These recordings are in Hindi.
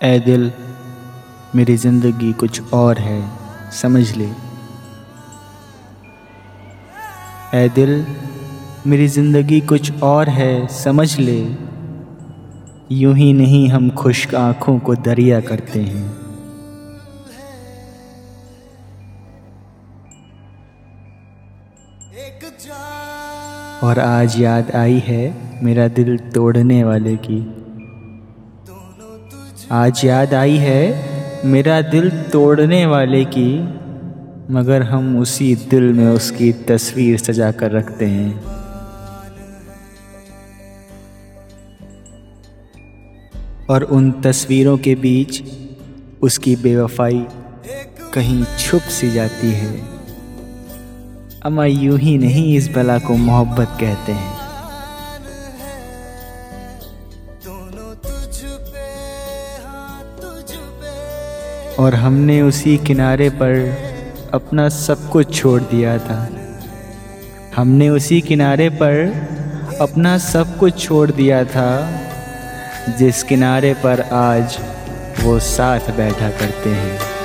ए दिल, मेरी ज़िंदगी कुछ और है, समझ ले। ए दिल, मेरी ज़िंदगी कुछ और है, समझ ले। यूँ ही नहीं हम खुश्क आँखों को दरिया करते हैं। और आज याद आई है मेरा दिल तोड़ने वाले की। आज याद आई है मेरा दिल तोड़ने वाले की, मगर हम उसी दिल में उसकी तस्वीर सजा कर रखते हैं। और उन तस्वीरों के बीच उसकी बेवफाई कहीं छुप सी जाती है। अमा यूँ ही नहीं इस बला को मोहब्बत कहते हैं। और हमने उसी किनारे पर अपना सब कुछ छोड़ दिया था। हमने उसी किनारे पर अपना सब कुछ छोड़ दिया था, जिस किनारे पर आज वो साथ बैठा करते हैं।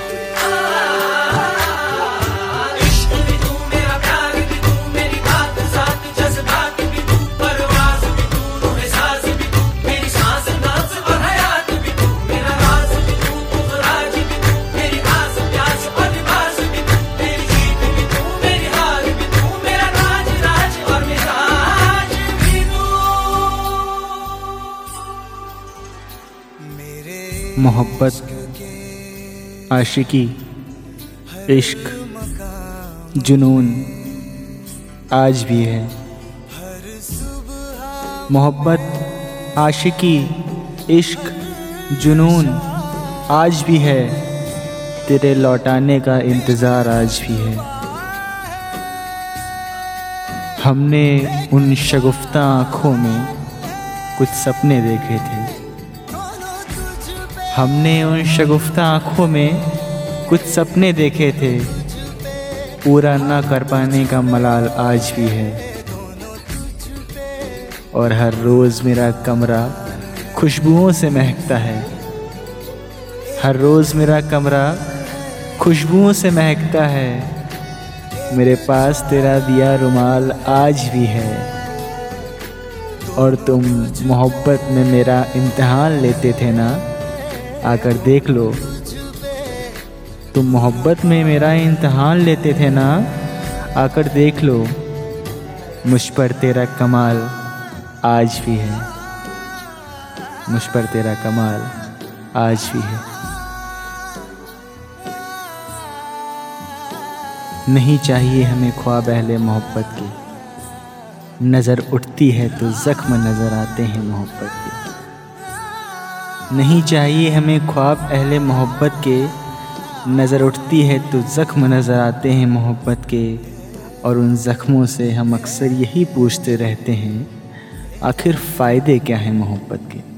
मोहब्बत, आशिकी, इश्क, जुनून आज भी है। मोहब्बत, आशिकी, इश्क, जुनून आज भी है। तेरे लौटाने का इंतज़ार आज भी है। हमने उन शगुफ्ता आँखों में कुछ सपने देखे थे। हमने उन शगुफ्ता आँखों में कुछ सपने देखे थे। पूरा ना कर पाने का मलाल आज भी है। और हर रोज़ मेरा कमरा खुशबुओं से महकता है। हर रोज़ मेरा कमरा खुशबुओं से महकता है। मेरे पास तेरा दिया रुमाल आज भी है। और तुम मोहब्बत में मेरा इम्तहान लेते थे ना? आकर देख लो। तुम मोहब्बत में मेरा इम्तहान लेते थे ना? आकर देख लो। मुझ पर तेरा कमाल आज भी है। मुझ पर तेरा कमाल आज भी है। नहीं चाहिए हमें ख्वाब अहले मोहब्बत की। नज़र उठती है तो ज़ख्म नज़र आते हैं मोहब्बत के। नहीं चाहिए हमें ख्वाब अहले मोहब्बत के। नज़र उठती है तो ज़ख्म नज़र आते हैं मोहब्बत के। और उन ज़ख्मों से हम अक्सर यही पूछते रहते हैं, आखिर फ़ायदे क्या हैं मोहब्बत के?